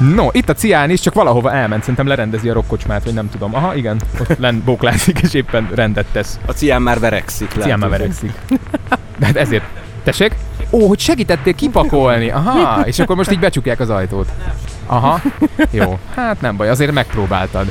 No, itt a Cián is, csak valahova elment, szerintem lerendezi a rokkocsmát, vagy nem tudom. Aha, igen, ott len bóklászik, és éppen rendet tesz. A cián már verekszik. Cián már verekszik. De hát ezért. Tessék? Ó, hogy segítettél kipakolni. Aha, és akkor most így becsukják az ajtót. Aha, jó. Hát nem baj, azért megpróbáltad.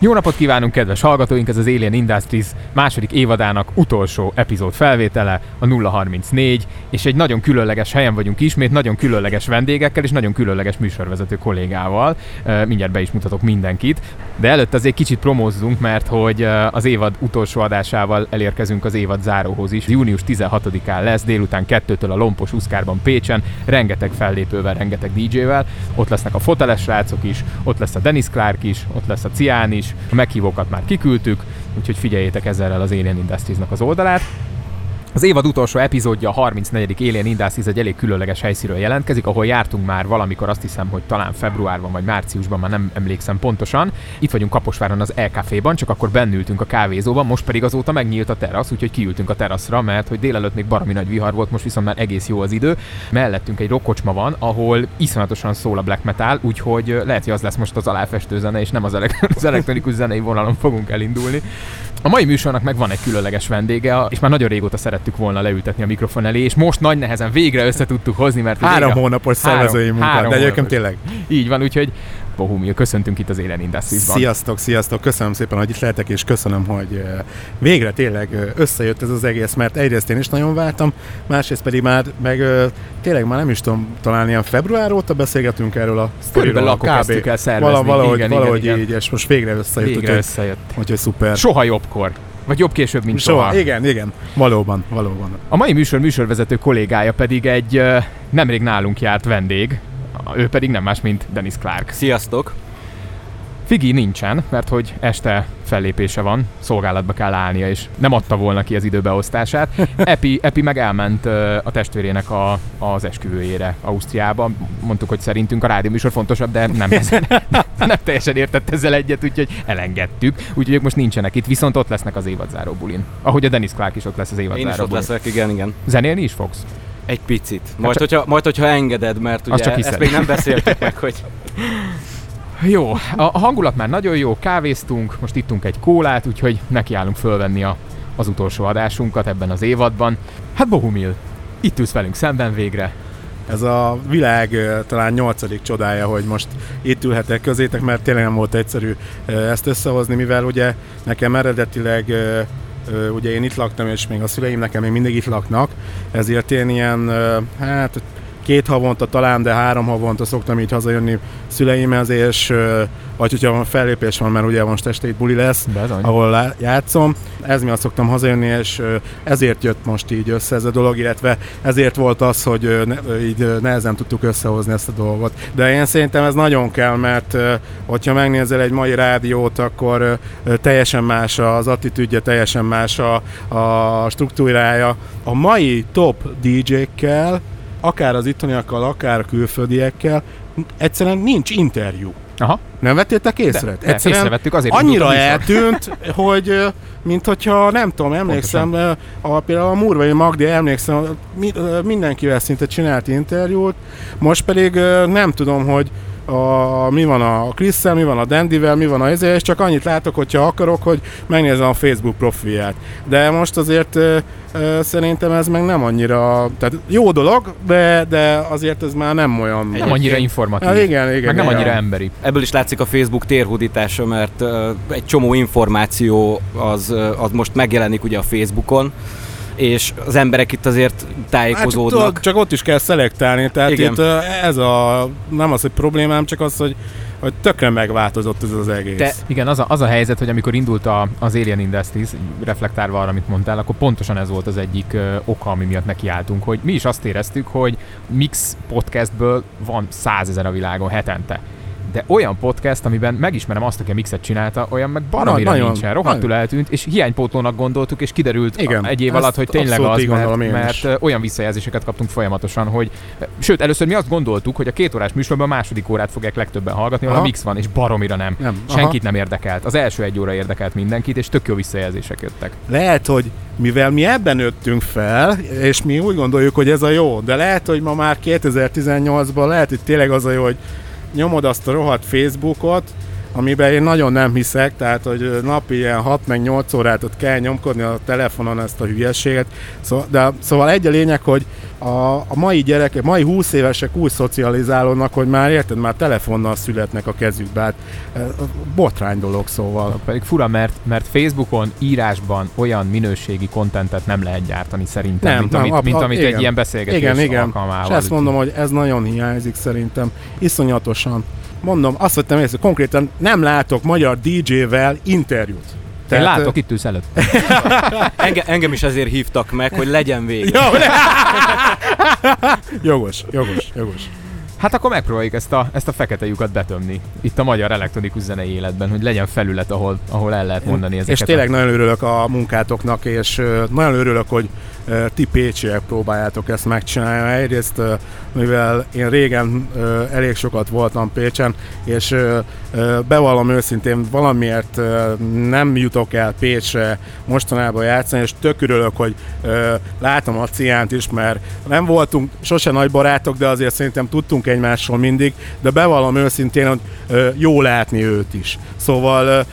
Jó napot kívánunk, kedves hallgatóink! Ez az Alien Industries második évadának utolsó epizód felvétele, a 034, és egy nagyon különleges helyen vagyunk ismét, nagyon különleges vendégekkel és nagyon különleges műsorvezető kollégával. Mindjárt be is mutatok mindenkit, de előtt azért kicsit promózzunk, mert hogy az évad utolsó adásával elérkezünk az évad záróhoz is. Június 16-án lesz, délután 2-től a Lompos Uszkárban Pécsen, rengeteg fellépővel, rengeteg DJ-vel. Ott lesznek a foteles srácok is, ott lesz a Dennis Clark is, ott lesz a Cián is, a meghívókat már kiküldtük, úgyhogy figyeljétek ezzel az Alien Industries-nak az oldalát. Az évad utolsó epizódja, a 34. Alien Industries egy elég különleges helyszínről jelentkezik, ahol jártunk már valamikor, azt hiszem, hogy talán februárban vagy márciusban, már nem emlékszem pontosan. Itt vagyunk Kaposváron az LKF-ban, csak akkor bennültünk a kávézóban, most pedig azóta megnyílt a terasz, úgyhogy kiültünk a teraszra, mert hogy délelőtt még baromi nagy vihar volt, most viszont már egész jó az idő. Mellettünk egy rockocsma van, ahol iszonyatosan szól a black metal, úgyhogy lehet, hogy az lesz most az aláfestő zene, és nem az, elek- az elektronikus zenei vonalon fogunk elindulni. A mai műsornak meg van egy különleges vendége, és már nagyon régóta szerettük volna leültetni a mikrofon elé, és most nagy nehezen végre össze tudtuk hozni, mert Három végre- hónapos szervezői munka, de egyébként tényleg. Így van, úgyhogy Bohumil, köszöntünk itt az Élen Industries-ban. Sziasztok, sziasztok, köszönöm szépen, hogy itt lehetek, és köszönöm, hogy eh, végre tényleg eh, összejött ez az egész, mert egyrészt én is nagyon vártam, másrészt pedig már, meg eh, tényleg már nem is tudom, talán ilyen február óta beszélgetünk erről a Körülbelül akkor kezdtük el szervezni. Vala, valahogy, Igen, valahogy igen, így, és most végre összejött, Végre úgyhogy, összejött. úgyhogy szuper. Soha jobbkor. Vagy jobb később, mint soha. Soha. Igen, igen, valóban, valóban. A mai műsor műsorvezető kollégája pedig egy nemrég nálunk járt vendég, ő pedig nem más, mint Dennis Clark. Sziasztok! Figi nincsen, mert hogy este fellépése van, szolgálatba kell állnia, és nem adta volna ki az időbeosztását. Epi, Epi meg elment a testvérének a, az esküvőjére Ausztriába. Mondtuk, hogy szerintünk a rádióműsor fontosabb, de nem, ezen, nem teljesen értett ezzel egyet, úgyhogy elengedtük. Úgyhogy ők most nincsenek itt, viszont ott lesznek az évadzáró bulin. Ahogy a Dennis Clark is ott lesz az Én évadzáró is ott bulin. leszek, igen, igen. Zenélni is fogsz? Egy picit. Majd, csak- hogyha, majd hogyha engeded, mert Azt ugye csak ezt még nem beszéltük meg, hogy Jó, a hangulat már nagyon jó, kávéztunk, most ittunk egy kólát, úgyhogy nekiállunk fölvenni a, az utolsó adásunkat ebben az évadban. Hát Bohumil, itt ülsz velünk szemben végre. Ez a világ talán nyolcadik csodája, hogy most itt ülhetek közétek, mert tényleg nem volt egyszerű ezt összehozni, mivel ugye nekem eredetileg ugye én itt laktam, és még a szüleim nekem még mindig itt laknak, ezért én ilyen, hát két havonta talán, de három havonta szoktam így hazajönni szüleimhez, és vagy hogyha van fellépés van, mert ugye most este itt buli lesz, Bezony. ahol játszom. Ez miatt szoktam hazajönni, és ezért jött most így össze ez a dolog, illetve ezért volt az, hogy ne, így nehezen tudtuk összehozni ezt a dolgot. De én szerintem ez nagyon kell, mert hogyha megnézel egy mai rádiót, akkor teljesen más az attitűdje, teljesen más a, a struktúrája. A mai top DJ-kkel, akár az ittoniakkal, akár a külföldiekkel, egyszerűen nincs interjú. Aha, Nem vettétek észre? de észrevettük, azért annyira eltűnt, hogy mint hogyha nem tudom, emlékszem, a, például a Murvai Magdi emlékszem, mindenkivel szinte csinált interjút, most pedig nem tudom, hogy a, mi van a Krisszel, mi van a Dandyvel, mi van a izé, és csak annyit látok, hogyha akarok, hogy megnézem a Facebook profilját. De most azért ö, ö, szerintem ez meg nem annyira, tehát jó dolog, de, de azért ez már nem olyan. nem annyira informatív. Ja, igen, igen. meg nem igen. annyira emberi. ebből is látszik a Facebook térhódítása, mert uh, egy csomó információ az, az most megjelenik ugye a Facebookon, és az emberek itt azért tájékozódnak. Hát, tudod, csak ott is kell szelektálni, tehát Igen. itt ez a, nem az, hogy problémám, csak az, hogy, hogy tökre megváltozott ez az egész. Te- Igen, az a, az a helyzet, hogy amikor indult a, az Alien Industries, reflektálva arra, amit mondtál, akkor pontosan ez volt az egyik ö, oka, ami miatt nekiálltunk, hogy mi is azt éreztük, hogy Mix podcastből van százezer a világon hetente. De olyan podcast, amiben megismerem azt, aki a mixet csinálta, olyan meg baromira nagyon, nincsen. Rohadtul nagyon. eltűnt, és hiánypótlónak gondoltuk, és kiderült Igen, egy év alatt, hogy tényleg az, mert, mert olyan visszajelzéseket kaptunk folyamatosan, hogy sőt, először mi azt gondoltuk, hogy a két órás műsorban a második órát fogják legtöbben hallgatni, ahol a mix van, és baromira nem. Nem, aha. Senkit nem érdekelt. Az első egy óra érdekelt mindenkit, és tök jó visszajelzések jöttek. Lehet, hogy mivel mi ebben nőttünk fel, és mi úgy gondoljuk, hogy ez a jó, de lehet, hogy ma már 2018-ban lehet, hogy tényleg az a jó, hogy nyomod azt a rohadt Facebookot, amiben én nagyon nem hiszek, tehát hogy napi ilyen 6 meg 8 órát ott kell nyomkodni a telefonon ezt a hülyeséget. Szóval, de, szóval egy a lényeg, hogy a, a mai gyerekek, mai 20 évesek úgy szocializálódnak, hogy már érted, már telefonnal születnek a kezükbe. Hát, botrány dolog szóval. Pedig fura, mert, mert Facebookon írásban olyan minőségi kontentet nem lehet gyártani szerintem, Nem, mint, nem, amit, ab- mint ab- amit igen. egy ilyen beszélgetés Igen, igen. alkalmával. És ezt mondom, hogy ez nagyon hiányzik szerintem. Iszonyatosan. Mondom, azt vettem észre, konkrétan nem látok magyar DJ-vel interjút. Én látok, itt ülsz előtt. Enge, engem is ezért hívtak meg, hogy legyen vége. Jó, jogos, jogos, jogos. Hát akkor megpróbáljuk ezt a, ezt a fekete lyukat betömni. Itt a magyar elektronikus zenei életben, hogy legyen felület, ahol, ahol el lehet mondani ezeket. És tényleg nagyon örülök a munkátoknak, és nagyon örülök, hogy ti pécsiek próbáljátok ezt megcsinálni. Egyrészt, mivel én régen elég sokat voltam Pécsen, és bevallom őszintén, valamiért nem jutok el Pécsre mostanában játszani, és tök örülök, hogy látom a Ciánt is, mert nem voltunk sose nagy barátok, de azért szerintem tudtunk egymásról mindig, de bevallom őszintén, hogy jó látni őt is. Szóval...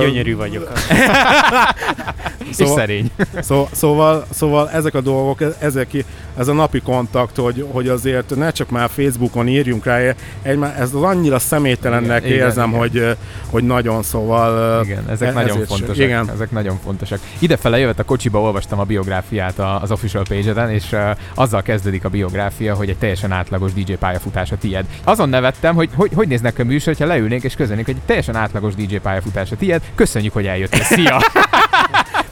Gyönyörű vagyok. és szóval- szerény. Szó, szóval, szóval ezek a dolgok, ezek, ez a napi kontakt, hogy, hogy azért ne csak már Facebookon írjunk rá, egymá, ez az annyira személytelennek Igen, igen, érzem, igen. Hogy, hogy nagyon, szóval... Igen, ezek e- nagyon fontosak. Igen. Ezek nagyon fontosak. Idefele jövett a kocsiba, olvastam a biográfiát az official page-eden, és uh, azzal kezdődik a biográfia, hogy egy teljesen átlagos DJ pályafutása tied. Azon nevettem, hogy hogy, hogy néznek a műsor, ha leülnénk és közölnénk, hogy egy teljesen átlagos DJ pályafutása tied. Köszönjük, hogy eljöttél. Szia!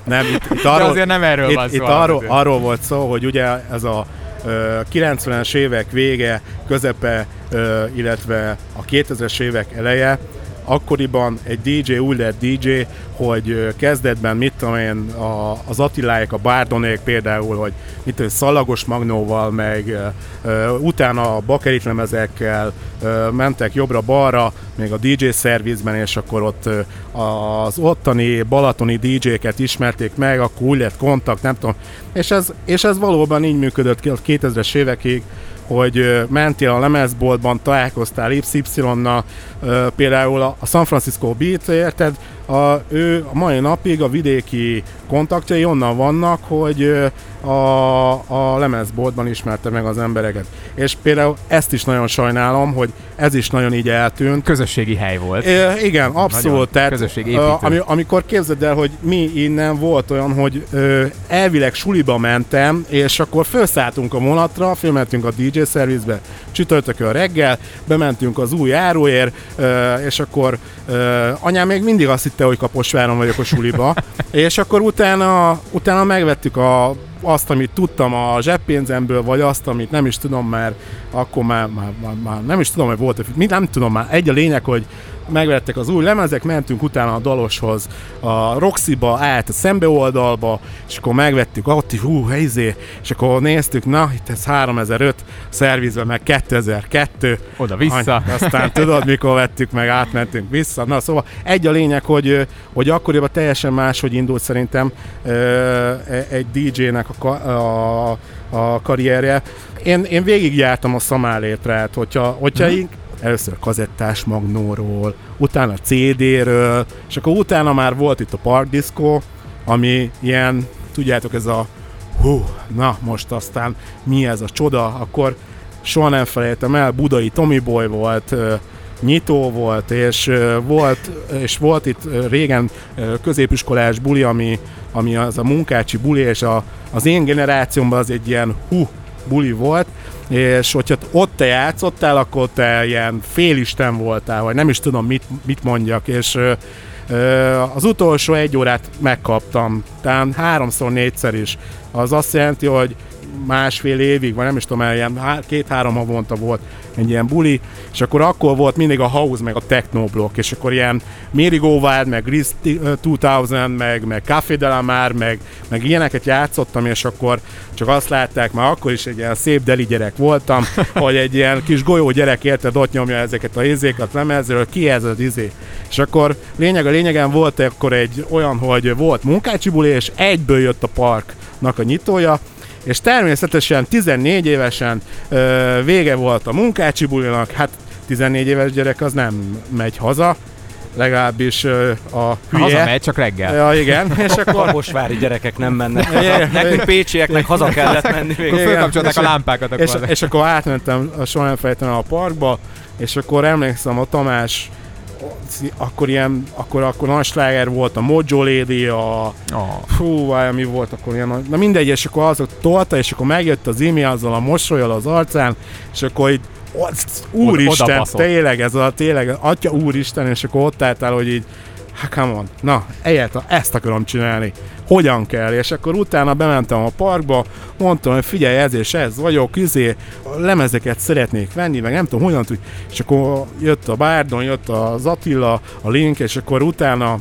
Nem, itt, itt De arról, azért nem erről van itt, szó. itt arról, arról volt szó, hogy ugye ez a ö, 90-es évek vége, közepe, illetve a 2000-es évek eleje, akkoriban egy DJ úgy lett DJ, hogy kezdetben, mit tudom én, a, az Attiláik, a Bárdonék például, hogy mit tudom, szalagos magnóval, meg ö, utána a bakerit lemezekkel ö, mentek jobbra-balra, még a DJ szervizben, és akkor ott ö, az ottani balatoni DJ-ket ismerték meg, akkor úgy lett kontakt, nem tudom. És ez, és ez valóban így működött a 2000-es évekig, hogy mentél a lemezboltban, találkoztál XY-nal, ö, például a San Francisco Beat, érted? A, ő a mai napig a vidéki kontaktjai onnan vannak, hogy a, a lemezboltban ismerte meg az embereket. És például ezt is nagyon sajnálom, hogy ez is nagyon így eltűnt. Közösségi hely volt. É, igen, abszolút. Nagyon Tehát, ami, amikor képzeld el, hogy mi innen volt olyan, hogy ö, elvileg suliba mentem, és akkor felszálltunk a vonatra, fölmentünk a DJ szervizbe csütörtökön reggel, bementünk az új járóér, ö, és akkor ö, anyám még mindig azt hitte, hogy Kaposváron vagyok a suliba, és akkor utána, utána megvettük a azt, amit tudtam a zseppénzemből, vagy azt, amit nem is tudom, mert akkor már, már, már, már nem is tudom, hogy volt, nem tudom már. Egy a lényeg, hogy megvettek az új lemezek, mentünk utána a daloshoz, a Roxy-ba, át a szembe oldalba, és akkor megvettük, ott is, hú, izé, és akkor néztük, na, itt ez 3005, szervizben meg 2002, Oda-vissza. Aztán tudod, mikor vettük meg, átmentünk vissza. Na szóval egy a lényeg, hogy, hogy akkoriban teljesen máshogy indult szerintem e- egy DJ-nek a, a, a karrierje. Én, én végigjártam a szamálétrát, hogyha, hogyha Mhm. Először kazettás magnóról, utána CD-ről, és akkor utána már volt itt a Park Disco, ami ilyen, tudjátok, ez a hú, na most aztán mi ez a csoda, akkor soha nem felejtem el, Budai Tommy Boy volt, nyitó volt, és volt, és volt itt régen középiskolás buli, ami, ami az a munkácsi buli, és a, az én generációmban az egy ilyen hú buli volt, és hogyha ott te játszottál, akkor te ilyen félisten voltál, vagy nem is tudom mit, mit mondjak, és az utolsó egy órát megkaptam, tehát háromszor, négyszer is. Az azt jelenti, hogy másfél évig, vagy nem is tudom, ilyen há- két-három havonta volt egy ilyen buli, és akkor akkor volt mindig a house, meg a techno blokk, és akkor ilyen Mary Go Wild, meg Grease 2000, meg, meg Café de la Mar, meg, meg ilyeneket játszottam, és akkor csak azt látták, már akkor is egy ilyen szép deli gyerek voltam, hogy egy ilyen kis golyó gyerek érted, ott nyomja ezeket a izékat lemezről, ki ez az izé. És akkor lényeg a lényegen volt akkor egy olyan, hogy volt munkácsi buli, és egyből jött a parknak a nyitója, és természetesen 14 évesen ö, vége volt a munkácsi bulinak, hát 14 éves gyerek az nem megy haza, legalábbis ö, a hülye. Hazamegy, csak reggel. Ja, igen, és akkor Kaposvári gyerekek nem mennek haza. Nekünk pécsieknek haza kellett menni Akkor fölkapcsolták és- a lámpákat. és, Akkor és akkor átmentem a soha nem a parkba, és akkor emlékszem, a Tamás akkor ilyen, akkor, akkor nagy sláger volt a Mojo Lady, a Oh. fú, mi volt akkor ilyen na mindegy, és akkor azok tolta, és akkor megjött az Imi azzal a mosolyal az arcán, és akkor így úristen, tényleg, ez a tényleg, atya úristen, és akkor ott álltál, hogy így, hát come on, na, egyet, ezt akarom csinálni, hogyan kell, és akkor utána bementem a parkba, mondtam, hogy figyelj, ez és ez vagyok, izé, lemezeket szeretnék venni, meg nem tudom, hogyan tud, és akkor jött a Bárdon, jött az Attila, a Link, és akkor utána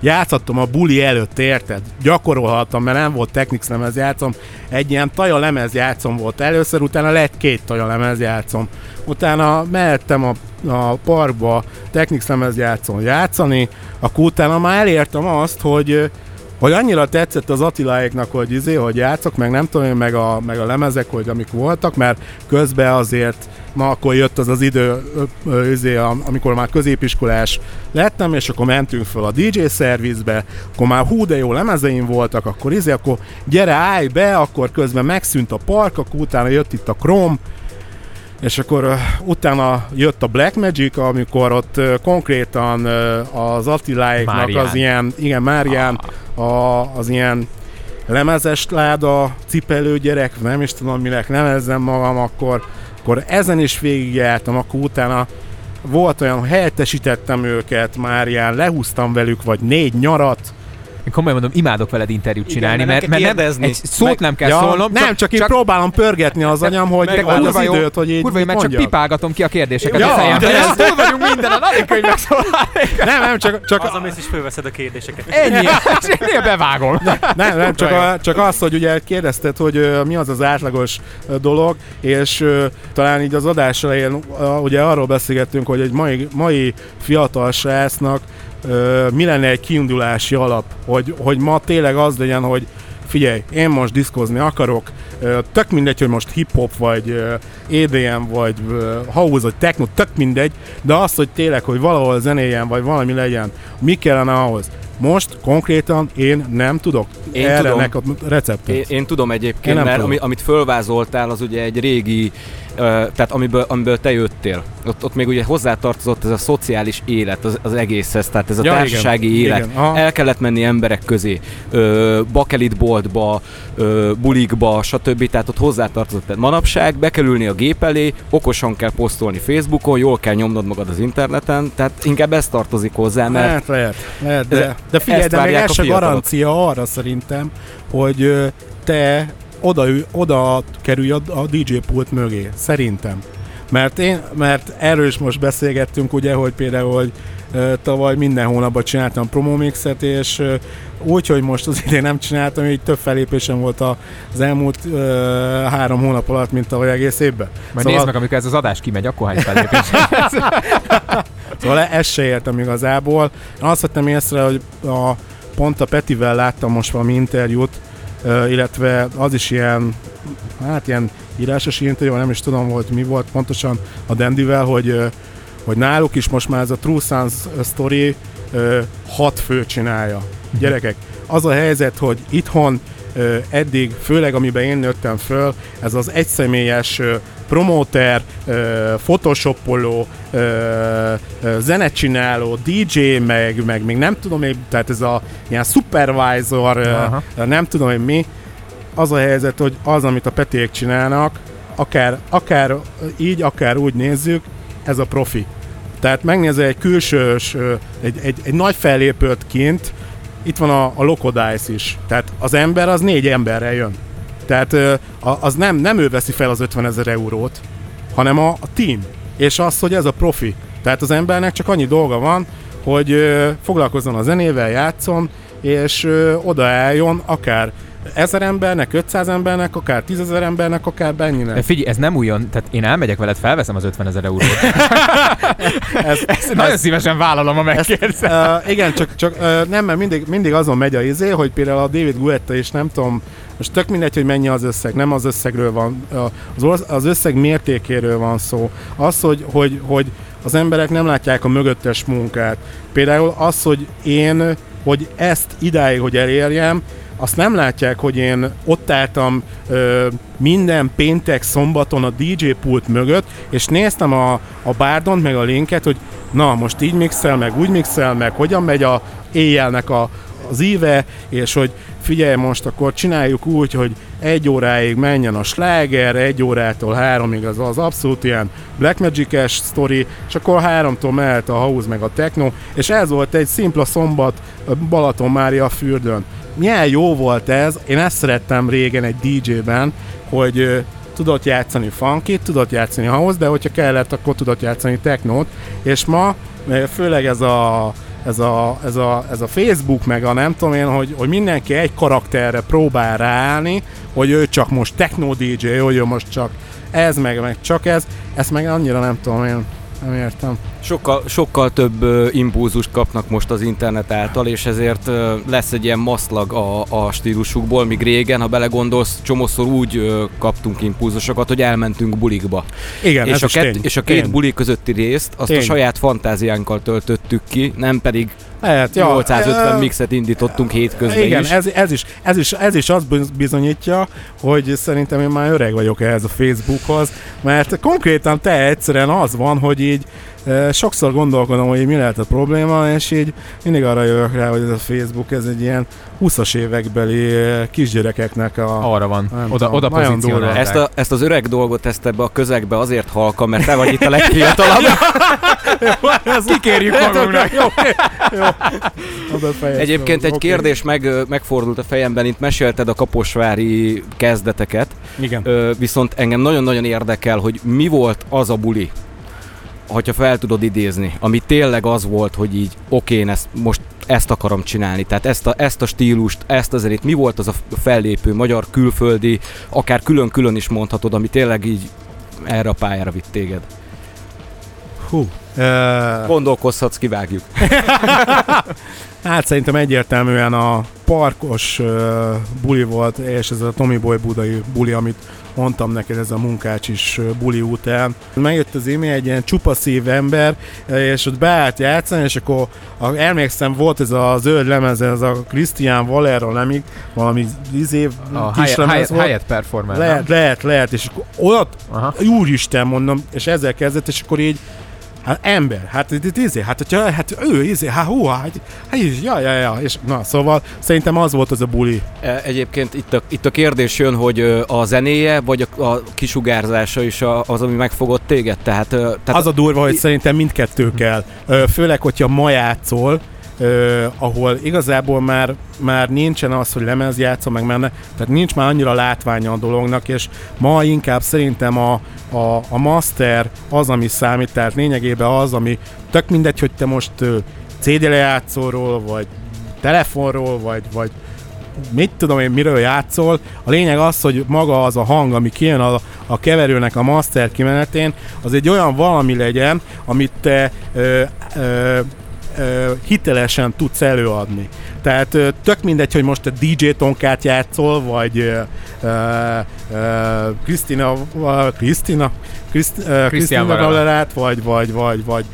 játszottam a buli előtt, érted? Gyakorolhattam, mert nem volt Technics lemez játszom. Egy ilyen taja lemez játszom volt először, utána lett két taja lemez játszom. Utána mehettem a, a parkba Technics lemez játszom játszani, akkor utána már elértem azt, hogy hogy annyira tetszett az Attiláéknak, hogy izé, hogy játszok, meg nem tudom meg a, meg a lemezek, hogy amik voltak, mert közben azért ma akkor jött az az idő, izé, am- amikor már középiskolás lettem, és akkor mentünk föl a DJ szervizbe, akkor már hú de jó lemezeim voltak, akkor izé, akkor gyere állj be, akkor közben megszűnt a park, akkor utána jött itt a Chrome, és akkor utána jött a Black Magic, amikor ott konkrétan az Attiláéknak Márián. az ilyen, igen, Márián, a, az ilyen lemezes láda, cipelő gyerek, nem is tudom minek nevezzem magam, akkor, akkor ezen is végigjártam, akkor utána volt olyan, helyettesítettem őket, Márián, lehúztam velük, vagy négy nyarat, Én komolyan mondom, imádok veled interjút csinálni, mert mert, mert nem, kérdezni. egy szót Meg- nem kell ja, szólnom. nem, csak, én próbálom pörgetni az anyam, hogy, meg- hogy az jó, időt, hogy így kurva mert csak pipálgatom ki a kérdéseket Ja, a fejembe. de De ez- ez túl vagyunk minden, a megszólalnék. Nem, nem, csak, csak Hazamész és fölveszed a kérdéseket. Ennyi. És én bevágom. Nem, nem, csak, a, csak az, hogy ugye kérdezted, hogy mi az az átlagos dolog, és talán így az adás elején ugye arról beszélgettünk, hogy egy mai, mai fiatal srácnak ö, mi lenne egy kiindulási alap, hogy, hogy ma tényleg az legyen, hogy figyelj, én most diszkozni akarok, tök mindegy, hogy most hip-hop, vagy EDM, vagy house, vagy techno, tök mindegy, de az, hogy tényleg, hogy valahol zenéjen, vagy valami legyen, mi kellene ahhoz? Most konkrétan én nem tudok Én erre tudom. neked receptet. Én, én tudom Én egyébként, nem mert tudom. ami, amit fölvázoltál, az ugye egy régi, tehát amiből, amiből te jöttél. Ott, ott még ugye hozzátartozott ez a szociális élet az, az egészhez, tehát ez a Ja, társasági igen. élet. Igen, aha. El kellett menni emberek közé, ö, bakelitboltba, ö, bulikba, stb. Tehát ott hozzátartozott. Tehát manapság be kell ülni a gép elé, okosan kell posztolni Facebookon, jól kell nyomnod magad az interneten, tehát inkább ez tartozik hozzá, mert Lehet, lehet, lehet, de, de figyelj, de még ez se garancia arra szerintem, hogy te oda, ü- oda kerülj a, a DJ pult mögé, szerintem. Mert én, mert erről is most beszélgettünk, ugye, hogy például, hogy tavaly minden hónapban csináltam promomixet, és ö, úgy, hogy most az idén nem csináltam, így több felépésem volt az elmúlt ö, három hónap alatt, mint tavaly egész évben. Majd nézd meg, amikor ez az adás kimegy, akkor hány fellépés. Szóval ezt se értem igazából. Azt vettem észre, hogy a, pont a Petivel láttam most valami interjút, illetve az is ilyen, hát ilyen írásos interjú, nem is tudom, hogy mi volt pontosan a Dandyvel, hogy, hogy náluk is most már ez a True Sons story hat fő csinálja. Gyerekek, az a helyzet, hogy itthon eddig, főleg amiben én nőttem föl, ez az egyszemélyes promóter, photoshopoló, zenecsináló, DJ, meg, meg még nem tudom tehát ez a ilyen supervisor, Aha. nem tudom én mi, az a helyzet, hogy az, amit a Peték csinálnak, akár, akár így, akár úgy nézzük, ez a profi. Tehát megnézel egy külsős, egy, egy, egy nagy fellépőt kint, itt van a, a Locodice is. Tehát az ember az négy emberrel jön. Tehát az nem, nem ő veszi fel az 50 ezer eurót, hanem a, a team. És az, hogy ez a profi. Tehát az embernek csak annyi dolga van, hogy foglalkozzon a zenével, játszon, és odaálljon akár ezer embernek, 500 embernek, akár 10 ezer embernek, akár De bennyinek. figyelj, ez nem újon, tehát én elmegyek veled, felveszem az 50 ezer eurót. Ez, Ezt nagyon szívesen vállalom, a megkérdezem. Uh, igen, csak, csak uh, nem, mert mindig, mindig azon megy a izé, hogy például a David Guetta is nem tudom, most tök mindegy, hogy mennyi az összeg, nem az összegről van, az, összeg mértékéről van szó. Az, hogy, hogy, hogy az emberek nem látják a mögöttes munkát. Például az, hogy én, hogy ezt idáig, hogy elérjem, azt nem látják, hogy én ott álltam ö, minden péntek, szombaton a DJ pult mögött, és néztem a, a bárdont, meg a linket, hogy na, most így mixel, meg úgy mixel, meg hogyan megy a éjjelnek a, az íve, és hogy figyelj most, akkor csináljuk úgy, hogy egy óráig menjen a sláger, egy órától háromig az, az abszolút ilyen Black Magic-es sztori, és akkor háromtól mehet a house meg a techno, és ez volt egy szimpla szombat ö, Balaton Mária fürdőn. Milyen jó volt ez, én ezt szerettem régen egy DJ-ben, hogy tudott játszani funkit, tudott játszani house, de hogyha kellett, akkor tudott játszani technót, és ma főleg ez a ez a, ez, a, ez a Facebook, meg a nem tudom én, hogy, hogy mindenki egy karakterre próbál ráállni, hogy ő csak most techno DJ, hogy ő most csak ez, meg, meg csak ez, ezt meg annyira nem tudom én, nem értem. Sokkal, sokkal több ö, impulzust kapnak most az internet által, és ezért ö, lesz egy ilyen maszlag a, a stílusukból, míg régen, ha belegondolsz, csomószor úgy ö, kaptunk impulzusokat, hogy elmentünk bulikba. Igen, és, ez a is kett, tény. és a két tény. buli közötti részt, azt Tény. a saját fantáziánkkal töltöttük ki, nem pedig Lehet, ja, ja, 850 ö, mixet indítottunk hétközben Igen, is. ez, ez, is, ez, is, ez is azt biz- bizonyítja, hogy szerintem én már öreg vagyok ehhez a Facebookhoz, mert konkrétan te egyszerűen az van, hogy így e, sokszor gondolkodom, hogy mi lehet a probléma, és így mindig arra jövök rá, hogy ez a Facebook, ez egy ilyen 20-as évekbeli kisgyerekeknek a... Arra van. Oda, tudom, oda pozícionálták. Ezt, a, ezt az öreg dolgot ezt ebbe a közegbe azért halka, mert te vagy itt a legfiatalabb. Kikérjük magunknak. jó, jó. Egyébként egy kérdés meg, megfordult a fejemben, itt mesélted a kaposvári kezdeteket, Igen. Ö, viszont engem nagyon-nagyon érdekel, hogy mi volt az a buli, hogyha fel tudod idézni, ami tényleg az volt, hogy így oké, én ezt most ezt akarom csinálni, tehát ezt a, ezt a stílust, ezt a zenét, mi volt az a fellépő, magyar, külföldi, akár külön-külön is mondhatod, ami tényleg így erre a pályára vitt téged. Hú. Uh, Gondolkozhatsz, kivágjuk. Hát szerintem egyértelműen a parkos uh, buli volt, és ez a Tommy Boy budai buli, amit mondtam neked, ez a munkács is buli után. Megjött az Imi, egy ilyen csupaszív ember, és ott beállt játszani, és akkor a, emlékszem, volt ez a zöld lemez, ez a Christian Valero lemig, valami izé, A kis lemez Hyatt, volt. Hyatt Performer. Lehet, lehet, lehet, és akkor olyat, Aha. úristen mondom, és ezzel kezdett, és akkor így, hát ember, hát izé, hát, hogyha, hát ő izé, hát hú, hát, hát így, ja, ja, ja, és na, szóval szerintem az volt az a buli. E, Egyébként itt a, itt a kérdés jön, hogy a zenéje, vagy a, a kisugárzása is az, ami megfogott téged? Tehát, tehát Az a durva, hogy szerintem mindkettő kell. Főleg, hogyha ma játszol, ahol igazából már, már nincsen az, hogy lemez játszol, meg menne, tehát nincs már annyira látványa a dolognak, és ma inkább szerintem a, a, a master az, ami számít, tehát lényegében az, ami tök mindegy, hogy te most ö, CD lejátszóról, vagy telefonról, vagy, vagy mit tudom én, miről játszol. A lényeg az, hogy maga az a hang, ami kijön a, a keverőnek a master kimenetén, az egy olyan valami legyen, amit te ö, ö, hitelesen tudsz előadni. Tehát tök mindegy, hogy most te DJ Tonkát játszol, vagy Krisztina, Krisztina, Krisztina. Valerát, vagy, vagy, vagy, vagy,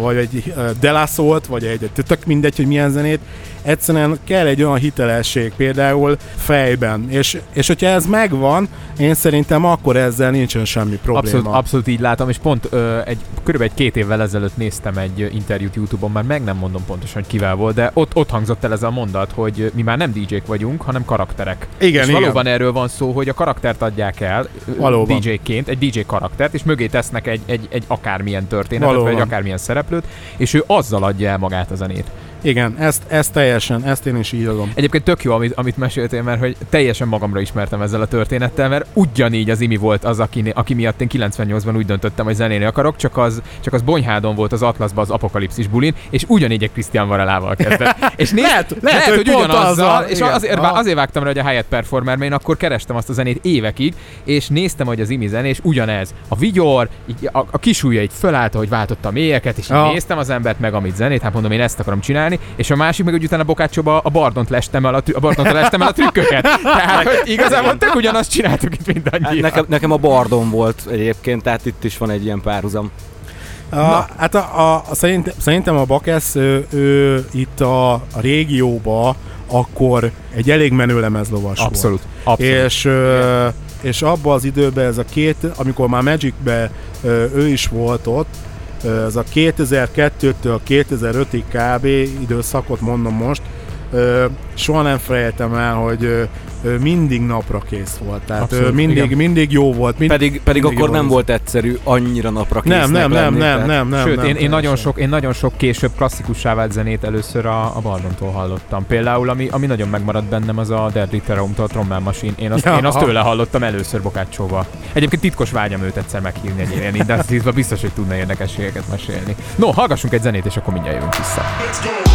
vagy egy ö, Delasolt, vagy egy, tök mindegy, hogy milyen zenét, egyszerűen kell egy olyan hitelesség például fejben, és, és hogyha ez megvan, én szerintem akkor ezzel nincsen semmi probléma. Abszolút, abszolút így látom, és pont ö, egy, körülbelül egy két évvel ezelőtt néztem egy interjút Youtube-on, már meg nem mondom pontosan, hogy kivel volt, de ott, ott hangzott el ez a mondat, hogy mi már nem DJ-k vagyunk, hanem karakterek. Igen, és igen. valóban erről van szó, hogy a karaktert adják el Valóban. DJ-ként, egy DJ karaktert, és mögé tesznek egy, egy, egy akármilyen történetet, Valóban. vagy egy akármilyen szereplőt, és ő azzal adja el magát a zenét. Igen, ezt, ezt teljesen, ezt én is így adom. Egyébként tök jó, amit, amit meséltél, mert hogy teljesen magamra ismertem ezzel a történettel, mert ugyanígy az Imi volt az, aki, aki miatt én 98-ban úgy döntöttem, hogy zenélni akarok, csak az, csak az Bonyhádon volt az Atlaszban az apokalipszis bulin, és ugyanígy egy Krisztián Varelával kezdett. És nézd, Lehet- lehet, hogy pont ugyanazzal, azzal, és igen. azért, Aha. azért vágtam rá, hogy a Hyatt Performer, mert én akkor kerestem azt a zenét évekig, és néztem, hogy az Imi zenés ugyanez. A vigyor, így a, a kisúlya így fölállt, hogy váltotta a mélyeket, és néztem az embert, meg amit zenét, hát mondom, én ezt akarom csinálni, és a másik meg, hogy utána Bokácsóba a Bardont lestem el a, trü- a Bardont lestem el a trükköket. Tehát, hogy igazából tök ugyanazt csináltuk itt mindannyian. nekem, nekem a Bardon volt egyébként, tehát itt is van egy ilyen párhuzam. A, hát a, a, a, szerint, szerintem a Bakesz ő, ő itt a, a régióba akkor egy elég menő lemezlovas volt. Abszolút. Abszolút. És, ö, és abban az időben ez a két, amikor már Magicbe ö, ő is volt ott, ez a 2002-től 2005-ig kb. időszakot mondom most, soha nem felejtem el, hogy mindig napra kész volt. Tehát Abszolút, mindig, igen. mindig jó volt. Mind, Pedig, pedig mindig akkor nem volt. volt egyszerű annyira napra nem, késznek nem, nem, lenni, nem, tehát- nem, nem. Sőt, nem, én, én, nagyon sok, én nagyon sok később klasszikussá vált zenét először a, a Bardontól hallottam. Például, ami, ami nagyon megmaradt bennem, az a Deadly Terror-tól a Trommel Machine. Én azt, Ja, én azt tőle hallottam először Bokácsóval. Egyébként titkos vágyam őt egyszer meghívni egy ilyen industries biztos, hogy tudna érdekességeket mesélni. No, hallgassunk egy zenét, és akkor mindjárt jövünk vissza. Rolling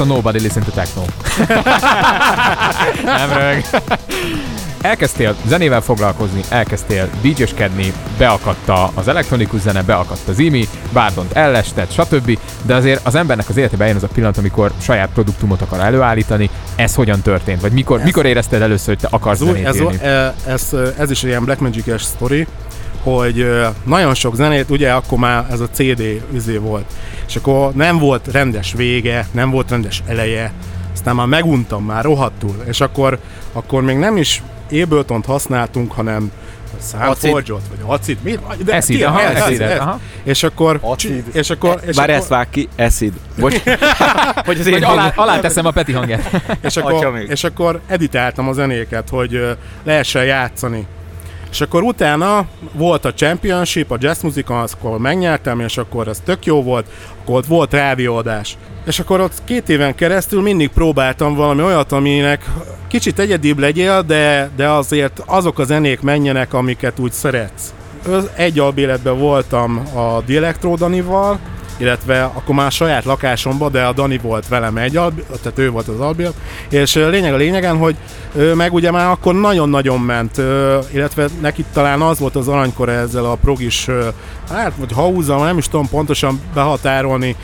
a Nobody Listen to Techno. Nem rög. Elkezdtél zenével foglalkozni, elkezdtél DJ-skedni, beakadta az elektronikus zene, beakadt az IMI, Bárdont ellestett, stb. De azért az embernek az életében eljön az a pillanat, amikor saját produktumot akar előállítani. Ez hogyan történt? Vagy mikor, Ez- mikor érezted először, hogy te akarsz Ez, zenét ez, írni? e- ez, ez is egy ilyen Black Magic-es sztori, hogy nagyon sok zenét, ugye akkor már ez a CD üzé volt, és akkor nem volt rendes vége, nem volt rendes eleje, aztán már meguntam már rohadtul, és akkor, akkor még nem is ableton használtunk, hanem Soundforge-ot, vagy Acid, mi? De, Acid, aha, ez, Acid, ez, ez. aha. És akkor, Acid. és akkor, és Bár akkor, ezt vág ki, Acid. Bocs. Hogy az én alá, alá teszem a Peti hangját. és akkor, és akkor editáltam a zenéket, hogy lehessen játszani. És akkor utána volt a Championship, a jazz azt akkor megnyertem, és akkor az tök jó volt, akkor ott volt rádióadás. És akkor ott két éven keresztül mindig próbáltam valami olyat, aminek kicsit egyedibb legyél, de, de azért azok a zenék menjenek, amiket úgy szeretsz. Egy albéletben voltam a Dielektro Danival, illetve akkor már saját lakásomban, de a Dani volt velem egy albi, tehát ő volt az albél, és lényeg a lényegen, hogy ö, meg ugye már akkor nagyon-nagyon ment, illetve neki talán az volt az aranykor ezzel a progis, hát vagy haúzzal, nem is tudom pontosan behatárolni,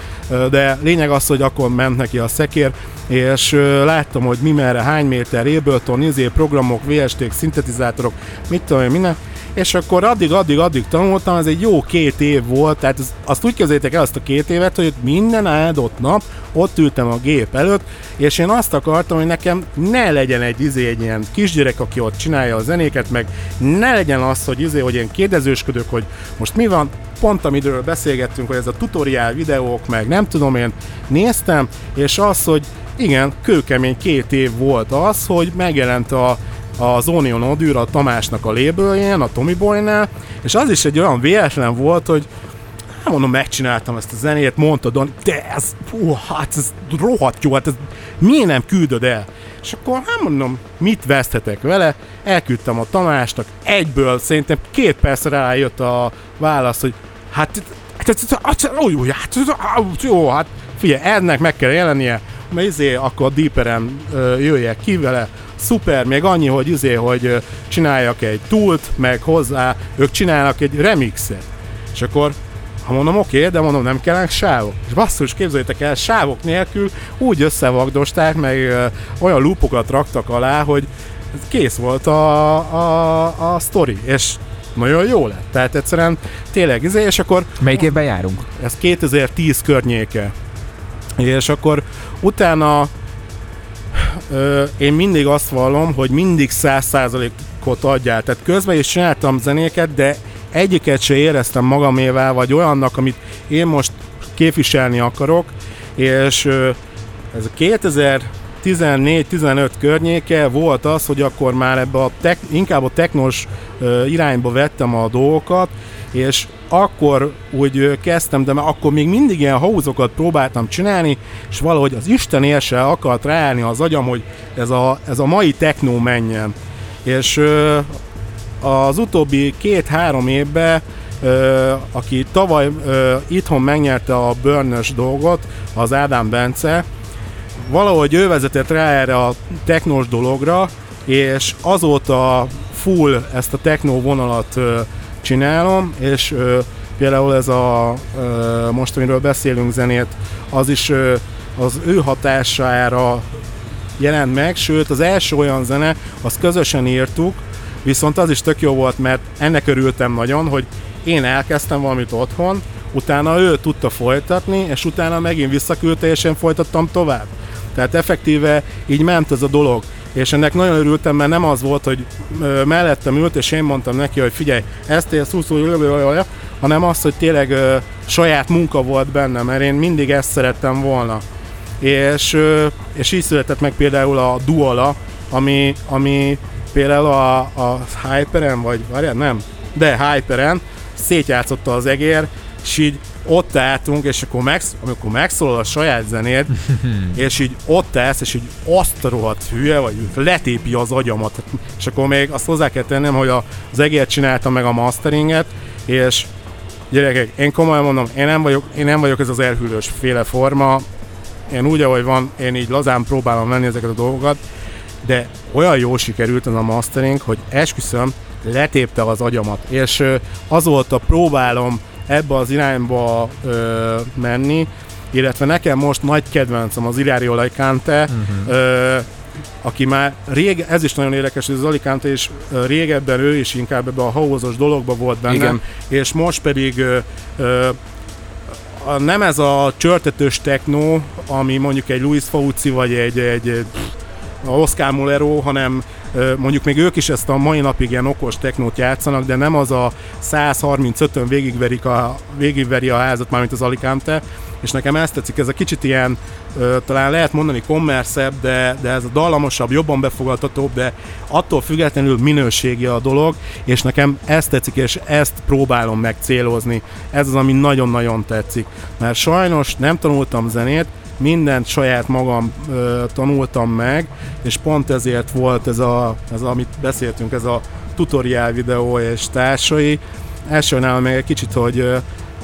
de lényeg az, hogy akkor ment neki a szekér, és láttam, hogy mi merre, hány méter, Ableton, izé, programok, VST-k, szintetizátorok, mit tudom én, minden, és akkor addig, addig, addig tanultam, ez egy jó két év volt, tehát ez, azt úgy képzeljétek el azt a két évet, hogy minden áldott nap ott ültem a gép előtt, és én azt akartam, hogy nekem ne legyen egy izé egy ilyen kisgyerek, aki ott csinálja a zenéket, meg ne legyen az, hogy izé, hogy én kérdezősködök, hogy most mi van, pont amiről beszélgettünk, hogy ez a tutoriál videók, meg nem tudom én, néztem, és az, hogy igen, kőkemény két év volt az, hogy megjelent a, az Onion Odűr a Tamásnak a labeljen, a Tommy Boynál, és az is egy olyan véletlen volt, hogy hát mondom, megcsináltam ezt a zenét, mondta Don, de ez, hú, hát ez rohadt jó, hát ez miért nem küldöd el? És akkor hát mondom, mit veszthetek vele? Elküldtem a Tamásnak, egyből szerintem két percre rájött a válasz, hogy hát, hát, hát, jó, hát, figyelj, ennek meg kell jelennie, mert izé, akkor Deeperen ö, jöjjek ki vele, szuper, még annyi, hogy izé, hogy csináljak egy túlt, meg hozzá, ők csinálnak egy remixet. És akkor ha mondom, oké, okay, de mondom, nem kellenek sávok. És basszus, képzeljétek el, sávok nélkül úgy összevagdosták, meg ö, olyan loopokat raktak alá, hogy kész volt a, a, a sztori, és nagyon jó lett. Tehát egyszerűen tényleg, izé, és akkor Melyik évben járunk? ez 2010 környéke. És akkor utána ö, én mindig azt vallom, hogy mindig 100%-ot adjál. Tehát közben is csináltam zenéket, de egyiket se éreztem magamével, vagy olyannak, amit én most képviselni akarok, és ö, ez a 2014-15 környéke volt az, hogy akkor már ebbe a tek, inkább a technos irányba vettem a dolgokat, és akkor úgy kezdtem, de már akkor még mindig ilyen hauzokat próbáltam csinálni, és valahogy az Isten érse akart ráállni az agyam, hogy ez a, ez a mai technó menjen. És az utóbbi két-három évben, aki tavaly itthon megnyerte a burnös dolgot, az Ádám Bence, valahogy ő vezetett rá erre a technós dologra, és azóta full ezt a technó vonalat ö, csinálom, és ö, például ez a ö, most, amiről beszélünk zenét, az is ö, az ő hatására jelent meg, sőt az első olyan zene, azt közösen írtuk, Viszont az is tök jó volt, mert ennek örültem nagyon, hogy én elkezdtem valamit otthon, utána ő tudta folytatni, és utána megint visszaküldte, és én folytattam tovább. Tehát effektíve így ment ez a dolog. És ennek nagyon örültem, mert nem az volt, hogy ö, mellettem ült, és én mondtam neki, hogy figyelj, ezt élsz, húsz, hanem az, hogy tényleg ö, saját munka volt benne, mert én mindig ezt szerettem volna. És, ö, és így született meg például a Duala, ami, ami például a, a Hyperen, vagy várjál, nem, de Hyperen szétjátszotta az egér, és így ott álltunk, és akkor, megsz, amikor megszólal a saját zenéd, és így ott állsz, és így azt a rohadt hülye, vagy letépi az agyamat. És akkor még azt hozzá kell tennem, hogy a- az egért csináltam meg a masteringet, és gyerekek, én komolyan mondom, én nem vagyok, én nem vagyok ez az elhűlős féle forma, én úgy, ahogy van, én így lazán próbálom venni ezeket a dolgokat, de olyan jól sikerült ez a mastering, hogy esküszöm, letépte az agyamat. És azóta próbálom ebbe az irányba ö, menni, illetve nekem most nagy kedvencem az Ilario Alicante, uh-huh. ö, aki már rég, ez is nagyon érdekes, hogy az Alicante is ö, régebben ő is inkább ebbe a haózos dologba volt benne, Igen. és most pedig ö, ö, a, nem ez a csörtetős techno, ami mondjuk egy Luis Fauci vagy egy, egy, egy a Oscar Mulero, hanem mondjuk még ők is ezt a mai napig ilyen okos technót játszanak, de nem az a 135-ön végigverik a, végigveri a házat, mármint az Alicante, és nekem ezt tetszik, ez a kicsit ilyen, talán lehet mondani kommerszebb, de, de ez a dallamosabb, jobban befogadhatóbb, de attól függetlenül minőségi a dolog, és nekem ezt tetszik, és ezt próbálom meg célozni. Ez az, ami nagyon-nagyon tetszik. Mert sajnos nem tanultam zenét, mindent saját magam ö, tanultam meg, és pont ezért volt ez, a, ez amit beszéltünk, ez a tutoriál videó és társai. Elsőnál még egy kicsit, hogy,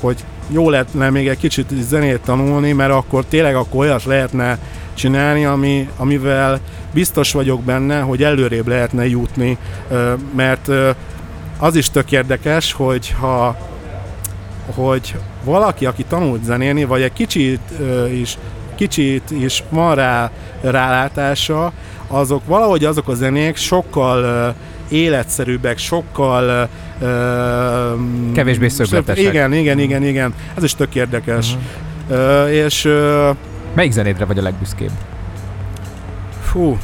hogy jó lehetne még egy kicsit zenét tanulni, mert akkor tényleg akkor olyat lehetne csinálni, ami, amivel biztos vagyok benne, hogy előrébb lehetne jutni, mert az is tök érdekes, hogy ha hogy valaki, aki tanult zenélni, vagy egy kicsit is kicsit is van rá rálátása, azok valahogy azok a zenék sokkal ö, életszerűbbek, sokkal ö, Kevésbé szögletesek. Igen, igen, igen, igen. Ez is tök érdekes. Uh-huh. És ö, Melyik zenédre vagy a legbüszkébb? Fú,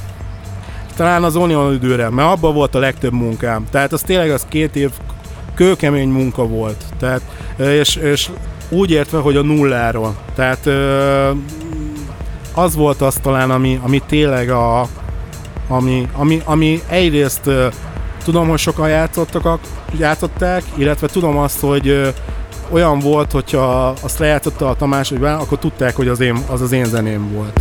talán az Onion időre, mert abban volt a legtöbb munkám. Tehát az tényleg az két év kőkemény munka volt. Tehát, és, és úgy értve, hogy a nulláról. Tehát az volt az talán, ami, ami tényleg a, ami, ami, ami egyrészt tudom, hogy sokan játszottak, játszották, illetve tudom azt, hogy olyan volt, hogyha azt lejátszotta a Tamás, hogy akkor tudták, hogy az, én, az az én zeném volt.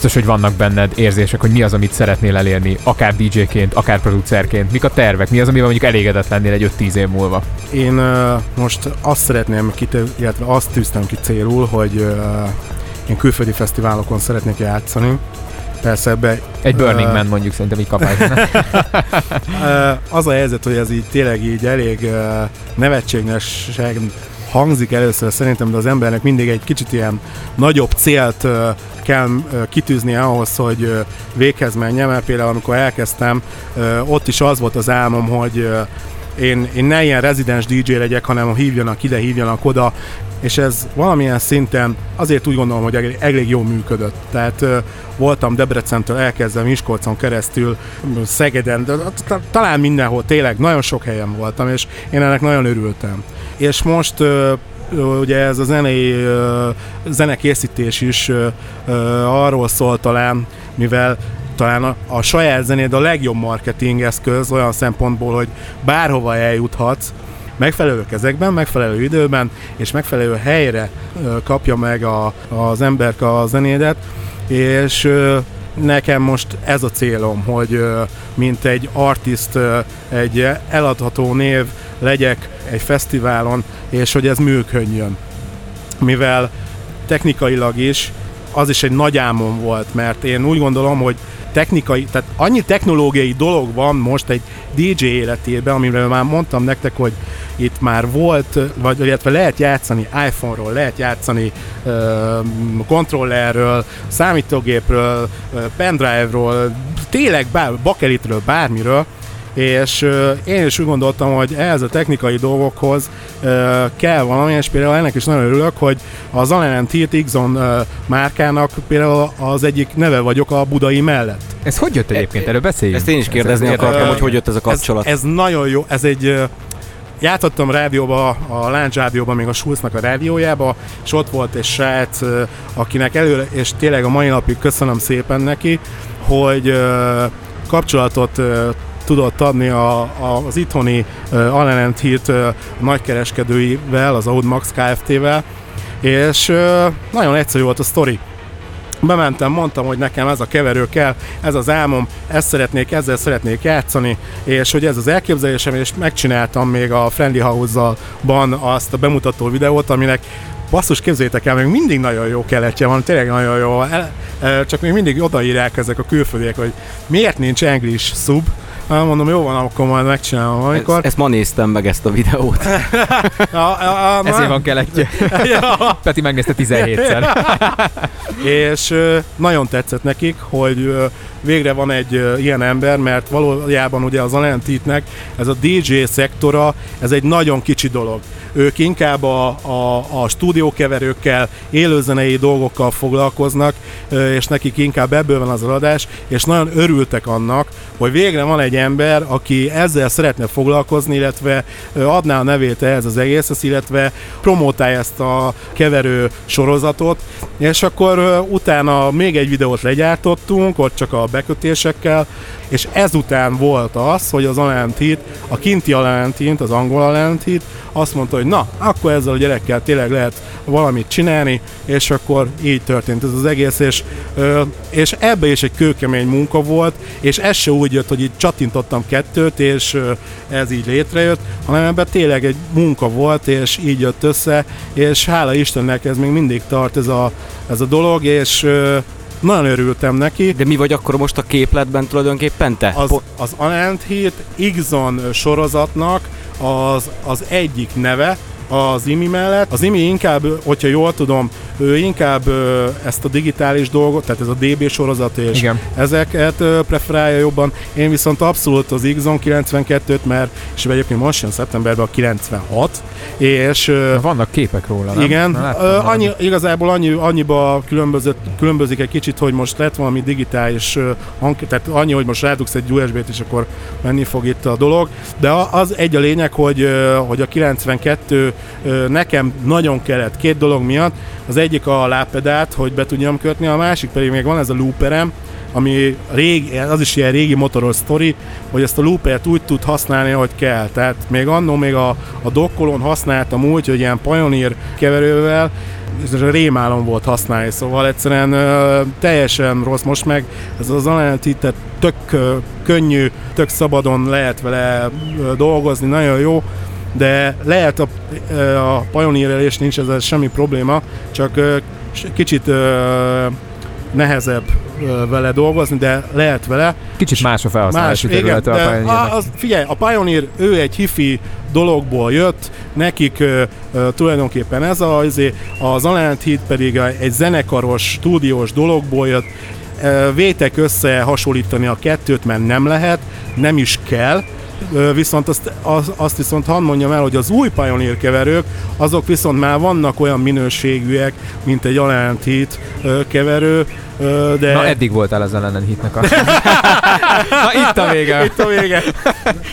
Biztos, hogy vannak benned érzések, hogy mi az, amit szeretnél elérni, akár DJ-ként, akár producerként. Mik a tervek? Mi az, amivel mondjuk elégedett lennél egy 5-10 év múlva? Én uh, most azt szeretném, kite- illetve azt tűztem ki célul, hogy uh, én külföldi fesztiválokon szeretnék játszani. Persze ebbe Egy Burning Ö, Man mondjuk szerintem így kapás. Ö, az a helyzet, hogy ez így tényleg így elég ö, nevetségesen hangzik először szerintem, de az embernek mindig egy kicsit ilyen nagyobb célt ö, kell ö, kitűznie ahhoz, hogy véghez menjen, mert például amikor elkezdtem, ott is az volt az álmom, hogy én, én ne ilyen rezidens DJ legyek, hanem hívjanak ide, hívjanak oda, és ez valamilyen szinten azért úgy gondolom, hogy elég, elég jól működött. Tehát ö, voltam Debrecentől elkezdve Miskolcon keresztül, Szegeden, de talán mindenhol, tényleg nagyon sok helyen voltam, és én ennek nagyon örültem. És most ugye ez a zenei zenekészítés is arról szól talán, mivel talán a, a saját zenéd a legjobb marketing eszköz olyan szempontból, hogy bárhova eljuthatsz, megfelelő kezekben, megfelelő időben és megfelelő helyre kapja meg a, az ember a zenédet, és nekem most ez a célom, hogy mint egy artist, egy eladható név legyek egy fesztiválon, és hogy ez működjön. Mivel technikailag is az is egy nagy álmom volt, mert én úgy gondolom, hogy technikai, tehát annyi technológiai dolog van most egy DJ életében, amiről már mondtam nektek, hogy itt már volt, vagy illetve lehet játszani iPhone-ról, lehet játszani uh, kontrollerről, számítógépről, pendrive-ról, tényleg bár, bakelitről, bármiről, és én is úgy gondoltam, hogy ehhez a technikai dolgokhoz kell valami, és például ennek is nagyon örülök, hogy az Allen T Xon márkának például az egyik neve vagyok a budai mellett. Ez hogy jött egyébként? Erről beszéljünk. Ezt én is kérdezni Ez- akartam, Ö, hogy hogy jött ez a kapcsolat. Ez, ez nagyon jó, ez egy... Játszottam rádióba, a Láncs rádióban, még a Schulznak a rádiójába, és ott volt egy srác, akinek előre, és tényleg a mai napig köszönöm szépen neki, hogy kapcsolatot tudott adni a, a, az itthoni uh, Allen Heat uh, nagykereskedőivel, az Audmax Kft-vel, és uh, nagyon egyszerű volt a sztori. Bementem, mondtam, hogy nekem ez a keverő kell, ez az álmom, ezt szeretnék, ezzel szeretnék játszani, és hogy ez az elképzelésem, és megcsináltam még a Friendly House-ban azt a bemutató videót, aminek basszus, képzétek el, még mindig nagyon jó keletje van, tényleg nagyon jó. Csak még mindig odaírják ezek a külföldiek, hogy miért nincs English sub. Hát Mondom, jó van, akkor majd megcsinálom amikor. Ezt, ezt ma néztem meg ezt a videót. A, a, a, Ezért van keletje. Ja. Peti megnézte 17-szer. és nagyon tetszett nekik, hogy végre van egy ilyen ember, mert valójában ugye az Alentitnek ez a DJ szektora, ez egy nagyon kicsi dolog. Ők inkább a, a, a stúdiókeverőkkel, élőzenei dolgokkal foglalkoznak, és nekik inkább ebből van az adás, és nagyon örültek annak, hogy végre van egy ember, aki ezzel szeretne foglalkozni, illetve adná a nevét ehhez az egészhez, illetve promotálja ezt a keverő sorozatot, és akkor utána még egy videót legyártottunk, ott csak a bekötésekkel, és ezután volt az, hogy az Alentit, a kinti Alentit, az angol Alentit azt mondta, hogy na, akkor ezzel a gyerekkel tényleg lehet valamit csinálni, és akkor így történt ez az egész, és, és ebbe is egy kőkemény munka volt, és ez se úgy jött, hogy így csatintottam kettőt, és ez így létrejött, hanem ebben tényleg egy munka volt, és így jött össze, és hála Istennek ez még mindig tart ez a, ez a dolog, és nagyon örültem neki. De mi vagy akkor most a képletben tulajdonképpen te? Az, az Anent Hit X-on sorozatnak az, az egyik neve, az IMI mellett. Az IMI inkább, hogyha jól tudom, ő inkább ö, ezt a digitális dolgot, tehát ez a DB sorozat és Igen. ezeket ö, preferálja jobban. Én viszont abszolút az Xon 92-t, mert és egyébként most jön szeptemberben a 96, és ö, Vannak képek róla, nem? igen, Na, láttam ö, valami. annyi, igazából annyi, annyiba különbözött, különbözik egy kicsit, hogy most lett valami digitális ö, hang, tehát annyi, hogy most rádugsz egy USB-t, és akkor menni fog itt a dolog, de az egy a lényeg, hogy, ö, hogy a 92 ö, nekem nagyon kellett két dolog miatt, az egyik a lábpedált, hogy be tudjam kötni, a másik pedig még van ez a looperem, ami régi, az is ilyen régi motoros sztori, hogy ezt a loopert úgy tud használni, hogy kell. Tehát még annó még a, a dokkolón használtam úgy, hogy ilyen Pioneer keverővel, a rémálom volt használni, szóval egyszerűen ö, teljesen rossz. Most meg ez az Analytics tök ö, könnyű, tök szabadon lehet vele ö, dolgozni, nagyon jó, de lehet a, a Pioneer-elés nincs ezzel semmi probléma, csak kicsit nehezebb vele dolgozni, de lehet vele. Kicsit más a felhasználási területe de a Pioneernek. a, az, figyelj, a Pioneer, ő egy hifi dologból jött, nekik ö, ö, tulajdonképpen ez a, azért, az Alent Heat pedig egy zenekaros, stúdiós dologból jött, vétek össze hasonlítani a kettőt, mert nem lehet, nem is kell, viszont azt, az, azt viszont hadd mondjam el, hogy az új Pioneer keverők, azok viszont már vannak olyan minőségűek, mint egy Alent Heat keverő, de... Na, eddig voltál az ellen hitnek a... Na, itt a vége. Itt a vége.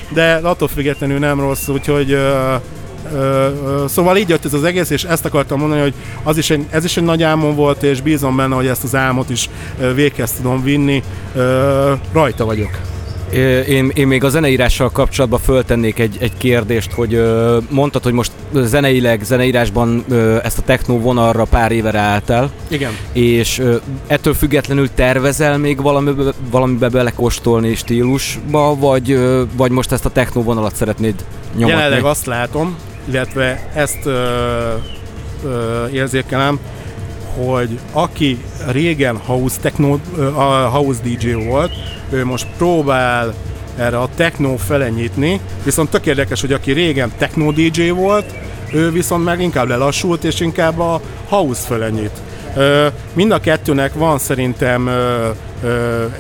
De attól függetlenül nem rossz, úgyhogy szóval így jött ez az egész, és ezt akartam mondani, hogy az is egy, ez is egy nagy álmom volt, és bízom benne, hogy ezt az álmot is véghez tudom vinni. Rajta vagyok. Én, én még a zeneírással kapcsolatban föltennék egy, egy kérdést, hogy mondtad, hogy most zeneileg, zeneírásban ezt a techno vonalra pár éve ráálltál, Igen. és ettől függetlenül tervezel még valamibe, valamibe belekóstolni stílusba, vagy, vagy most ezt a techno vonalat szeretnéd nyomatni? Jelenleg azt látom, illetve ezt ö, ö, érzékelem, hogy aki régen house, techno, house DJ volt, ő most próbál erre a techno fele nyitni, viszont tök érdekes, hogy aki régen techno DJ volt, ő viszont meg inkább lelassult, és inkább a house fele nyit. Mind a kettőnek van szerintem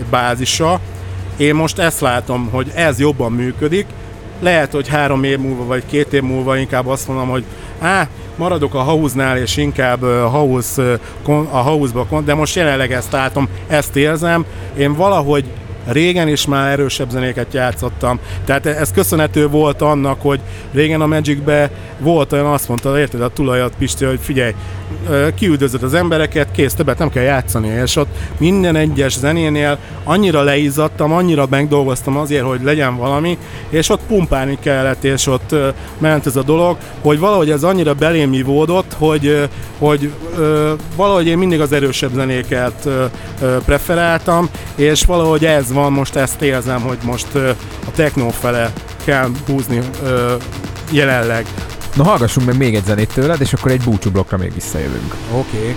bázisa, én most ezt látom, hogy ez jobban működik, lehet, hogy három év múlva, vagy két év múlva inkább azt mondom, hogy á, maradok a house-nál, és inkább ö, house, a house-ba, de most jelenleg ezt látom, ezt érzem. Én valahogy régen is már erősebb zenéket játszottam. Tehát ez köszönhető volt annak, hogy régen a Magicbe volt olyan, azt mondta, érted, a tulajat Pisti, hogy figyelj, kiüldözöd az embereket, kész, többet nem kell játszani, és ott minden egyes zenénél annyira leizzadtam, annyira megdolgoztam azért, hogy legyen valami, és ott pumpálni kellett, és ott ment ez a dolog, hogy valahogy ez annyira belém ivódott, hogy, hogy valahogy én mindig az erősebb zenéket preferáltam, és valahogy ez van, most ezt érzem, hogy most a techno fele kell húzni jelenleg. Na, hallgassunk meg még egy zenét tőled, és akkor egy búcsú blokkra még visszajövünk. Oké. Okay.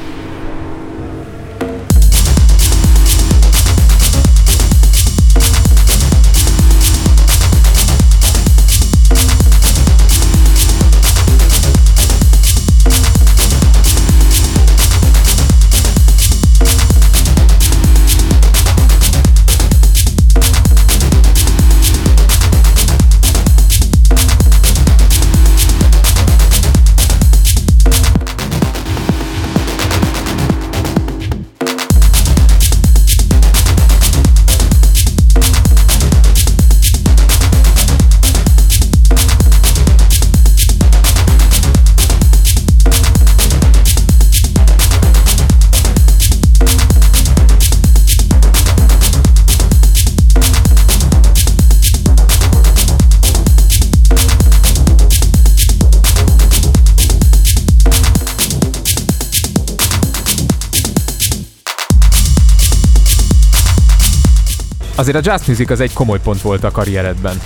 Azért a jazz music az egy komoly pont volt a karrieredben.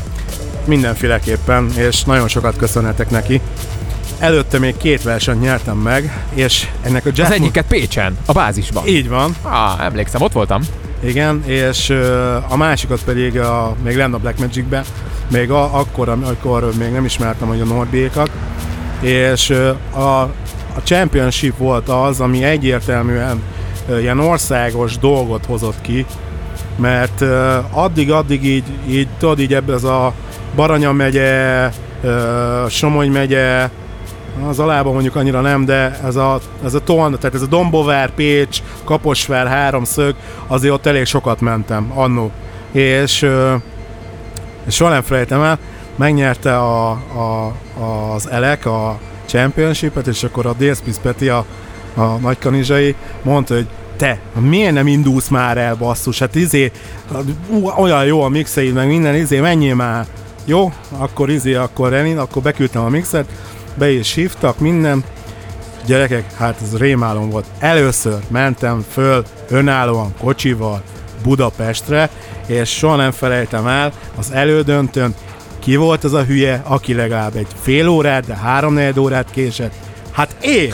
Mindenféleképpen, és nagyon sokat köszönhetek neki. Előtte még két versenyt nyertem meg, és ennek a jazz... Az egyiket Pécsen, a bázisban. Így van, Ah, emlékszem, ott voltam. igen, és a másikat pedig a, még lenne a Black Magic-be, még a, akkor, amikor még nem ismertem hogy a Norbiékat, És a, a Championship volt az, ami egyértelműen ilyen országos dolgot hozott ki, mert addig-addig így, így tudod, így ebbe ez a Baranya megye, Somogy megye, az alában mondjuk annyira nem, de ez a, ez a ton, tehát ez a Dombovár, Pécs, Kaposvár, háromszög, azért ott elég sokat mentem annó. És, és soha nem felejtem el, megnyerte a, a, az Elek a Championship-et, és akkor a DSP Peti, a, a nagykanizsai mondta, hogy te, miért nem indulsz már el, basszus? Hát izé, olyan jó a mixeid, meg minden, izé, menjél már. Jó, akkor izé, akkor Renin, akkor beküldtem a mixet, be is hívtak, minden. Gyerekek, hát ez rémálom volt. Először mentem föl önállóan kocsival Budapestre, és soha nem felejtem el, az elődöntőn ki volt az a hülye, aki legalább egy fél órát, de három órát késett? Hát én!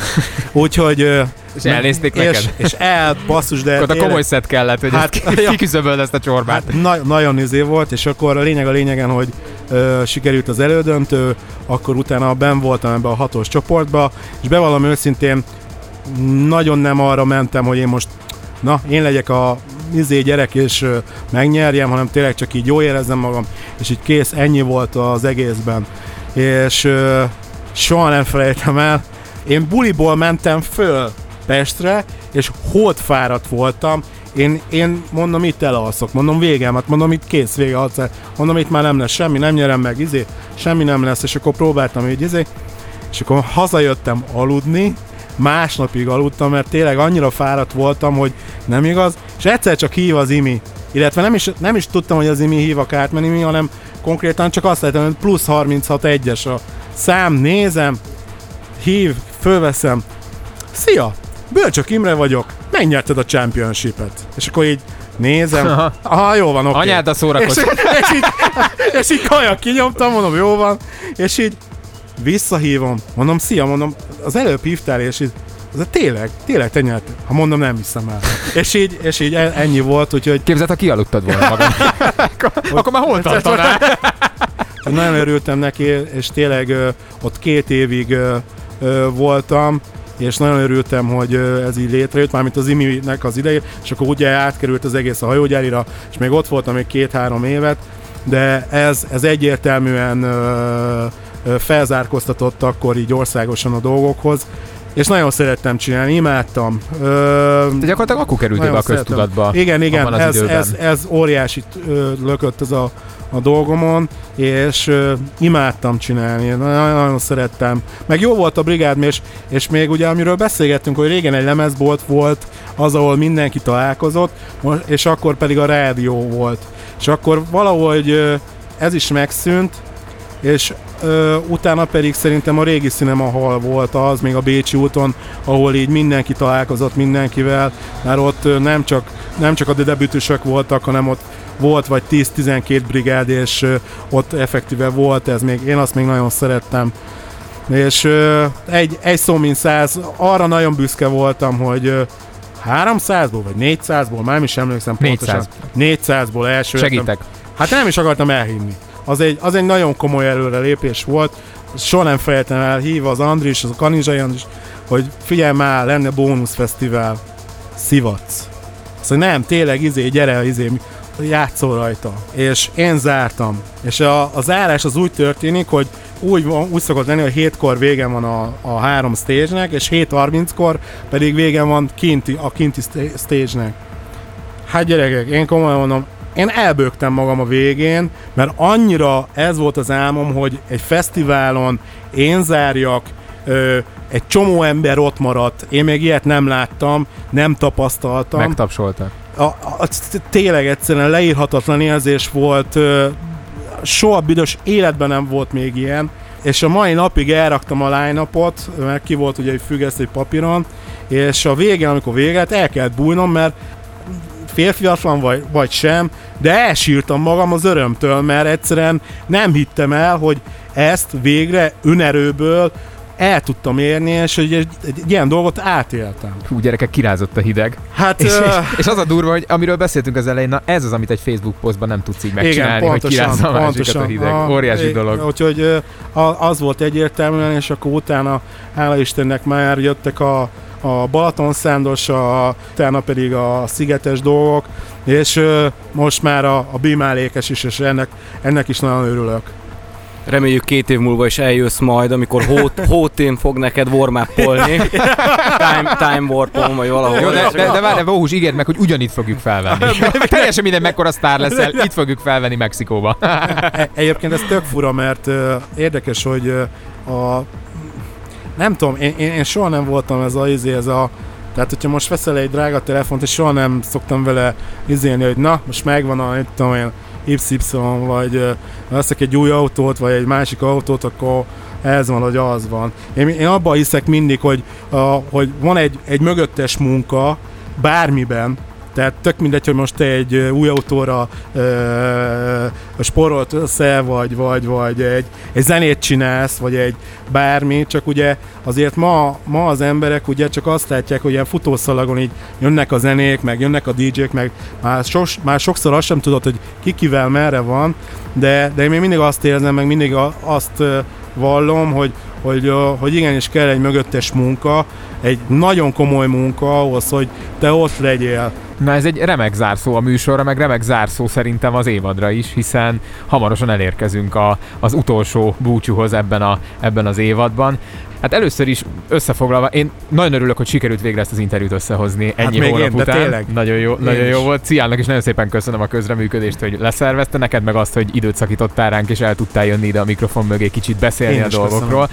Úgyhogy... És elnézték és, neked? És el, basszus, de Akkor a komoly szett kellett, hogy Hát, ja. kiküzöböld ezt a csorbát. Hát na- nagyon izé volt, és akkor a lényeg a lényegen, hogy ö, sikerült az elődöntő, akkor utána ben voltam ebbe a hatos csoportba, és bevallom őszintén, nagyon nem arra mentem, hogy én most na, én legyek a izé gyerek, és ö, megnyerjem, hanem tényleg csak így jó érezzem magam, és így kész, ennyi volt az egészben. És ö, soha nem felejtem el, én buliból mentem föl Pestre, és hót fáradt voltam, én, én mondom, itt elalszok, mondom, végem, hát mondom, itt kész, vége, alszál. mondom, itt már nem lesz semmi, nem nyerem meg, izé, semmi nem lesz, és akkor próbáltam így, izé, és akkor hazajöttem aludni, másnapig aludtam, mert tényleg annyira fáradt voltam, hogy nem igaz, és egyszer csak hív az imi, illetve nem is, nem is tudtam, hogy az imi hív a kártmenimi, hanem konkrétan csak azt láttam, hogy plusz 36 egyes a szám, nézem, hív, fölveszem, szia, Bölcsök Imre vagyok, megnyerted a championship-et. És akkor így nézem, Aha. aha, jó van, oké. Anyáddal és, szórakozz. és, így, és így kajak kinyomtam, mondom, jó van, és így visszahívom, mondom, szia, mondom, az előbb hívtál, és így, de tényleg, tényleg te nyerted. Ha mondom, nem hiszem el. És így, és így ennyi volt, úgyhogy Képzeld, ha kialudtad volna magad. akkor, akkor már hol tartanál? nagyon örültem neki, és tényleg ott két évig voltam, és nagyon örültem, hogy ez így létrejött, mármint az iminek az idejét, és akkor ugye átkerült az egész a hajógyárira, és még ott voltam még két-három évet, de ez, ez egyértelműen felzárkóztatott akkor így országosan a dolgokhoz, és nagyon szerettem csinálni, imádtam. Ö, De gyakorlatilag akkor kerültél be a köztudatba. Igen, igen, ez, ez, ez óriási lökött ez a, a dolgomon, és ö, imádtam csinálni, nagyon, nagyon szerettem. Meg jó volt a brigád, és, és még ugye amiről beszélgettünk, hogy régen egy lemezbolt volt, az, ahol mindenki találkozott, és akkor pedig a rádió volt. És akkor valahogy ö, ez is megszűnt, és ö, utána pedig szerintem a régi Cinema Hall volt az, még a Bécsi úton, ahol így mindenki találkozott mindenkivel, mert ott nem csak, nem csak a debütősök voltak, hanem ott volt vagy 10-12 brigád, és ott effektíve volt ez még, én azt még nagyon szerettem. És egy, egy szó mint száz, arra nagyon büszke voltam, hogy ö, 300-ból vagy 400-ból, már is emlékszem 400. pontosan. 400-ból első. Segítek. Hát nem is akartam elhinni. Az egy, az egy nagyon komoly előrelépés volt. Soha nem felejtem el, hív az Andris, az a Kanizsai Andris, hogy figyelj már, lenne bónuszfesztivál. Szivac. Azt mondja, nem, tényleg, izé, gyere, izé, játszol rajta. És én zártam. És a, a zárás az úgy történik, hogy úgy, van- úgy szokott lenni, hogy 7-kor vége van a, a három stage-nek, és 7.30-kor pedig vége van kinti, a kinti sta- stage-nek. Hát gyerekek, én komolyan mondom, én elbőgtem magam a végén, mert annyira ez volt az álmom, hogy egy fesztiválon én zárjak, ö, egy csomó ember ott maradt, én még ilyet nem láttam, nem tapasztaltam. Megtapsolta. A, a, tényleg egyszerűen leírhatatlan érzés volt, ö, soha büdös életben nem volt még ilyen, és a mai napig elraktam a line mert ki volt ugye egy függeszt egy papíron, és a végén, amikor véget, el kellett bújnom, mert férfiatlan vagy, vagy sem, de elsírtam magam az örömtől, mert egyszerűen nem hittem el, hogy ezt végre önerőből el tudtam érni, és hogy egy, egy, egy ilyen dolgot átéltem. Hú, gyerekek, kirázott a hideg. Hát, És, ö, és, és az a durva, hogy amiről beszéltünk az elején, na ez az, amit egy Facebook posztban nem tudsz így megcsinálni, hogy kirázza a másikat a hideg. Ah, Óriási dolog. Úgyhogy a- az volt egyértelműen, és akkor utána, hála Istennek már jöttek a, a Balaton szándos, a, utána pedig a szigetes dolgok, és ö, most már a, a bimálékes is, és ennek, ennek is nagyon örülök. Reméljük két év múlva is eljössz majd, amikor hót, hótén fog neked warmappolni. time, time warpon, vagy valahol. Jó, de, de, de várj, Bohus, ígérd meg, hogy ugyanitt fogjuk felvenni. Teljesen minden mekkora sztár leszel, itt fogjuk felvenni Mexikóba. E- egyébként ez tök fura, mert ö, érdekes, hogy ö, a nem tudom, én, én, én soha nem voltam ez a izé, ez a tehát, hogyha most veszel egy drága telefont, és soha nem szoktam vele izélni, hogy na, most megvan a, nem tudom én, YY, vagy veszek egy új autót, vagy egy másik autót, akkor ez van, hogy az van. Én, én abban hiszek mindig, hogy, a, hogy van egy, egy mögöttes munka bármiben, tehát tök mindegy, hogy most te egy új autóra ö, sporolt össze, vagy, vagy, vagy egy, egy zenét csinálsz, vagy egy bármi, csak ugye azért ma, ma az emberek ugye csak azt látják, hogy ilyen futószalagon így jönnek a zenék, meg jönnek a DJ-k, meg már, sos, már sokszor azt sem tudod, hogy ki kivel merre van, de, de én még mindig azt érzem, meg mindig azt vallom, hogy, hogy, hogy igenis kell egy mögöttes munka, egy nagyon komoly munka ahhoz, hogy te ott legyél. Na ez egy remek zárszó a műsorra, meg remek zárszó szerintem az évadra is, hiszen hamarosan elérkezünk a, az utolsó búcsúhoz ebben, a, ebben az évadban. Hát először is összefoglalva, én nagyon örülök, hogy sikerült végre ezt az interjút összehozni ennyi Hát még hónap én, után. tényleg. Nagyon jó, nagyon is. jó volt. Ciának is nagyon szépen köszönöm a közreműködést, hogy leszervezte neked, meg azt, hogy időt szakítottál ránk, és el tudtál jönni ide a mikrofon mögé kicsit beszélni Én a dolgokról.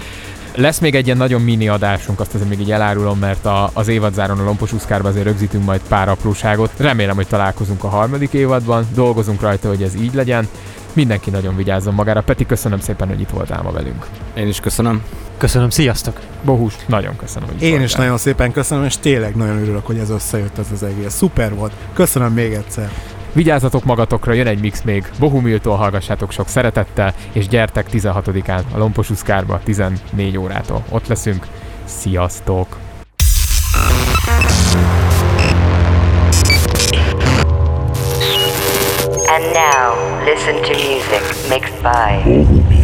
Lesz még egy ilyen nagyon mini adásunk, azt azért még így elárulom, mert a, az évadzáron a Lompos Uszkárba azért rögzítünk majd pár apróságot. Remélem, hogy találkozunk a harmadik évadban, dolgozunk rajta, hogy ez így legyen. Mindenki nagyon vigyázzon magára. Peti, köszönöm szépen, hogy itt voltál ma velünk. Én is köszönöm. Köszönöm, sziasztok! Bohus, nagyon köszönöm, hogy Én voltál. is nagyon szépen köszönöm, és tényleg nagyon örülök, hogy ez összejött ez az egész. Szuper volt. Köszönöm még egyszer. Vigyázzatok magatokra, jön egy mix még. Bohumiltól hallgassátok sok szeretettel, és gyertek 16-án a Lompos Uszkárba 14 órától. Ott leszünk. Sziasztok! And now, listen to music mixed by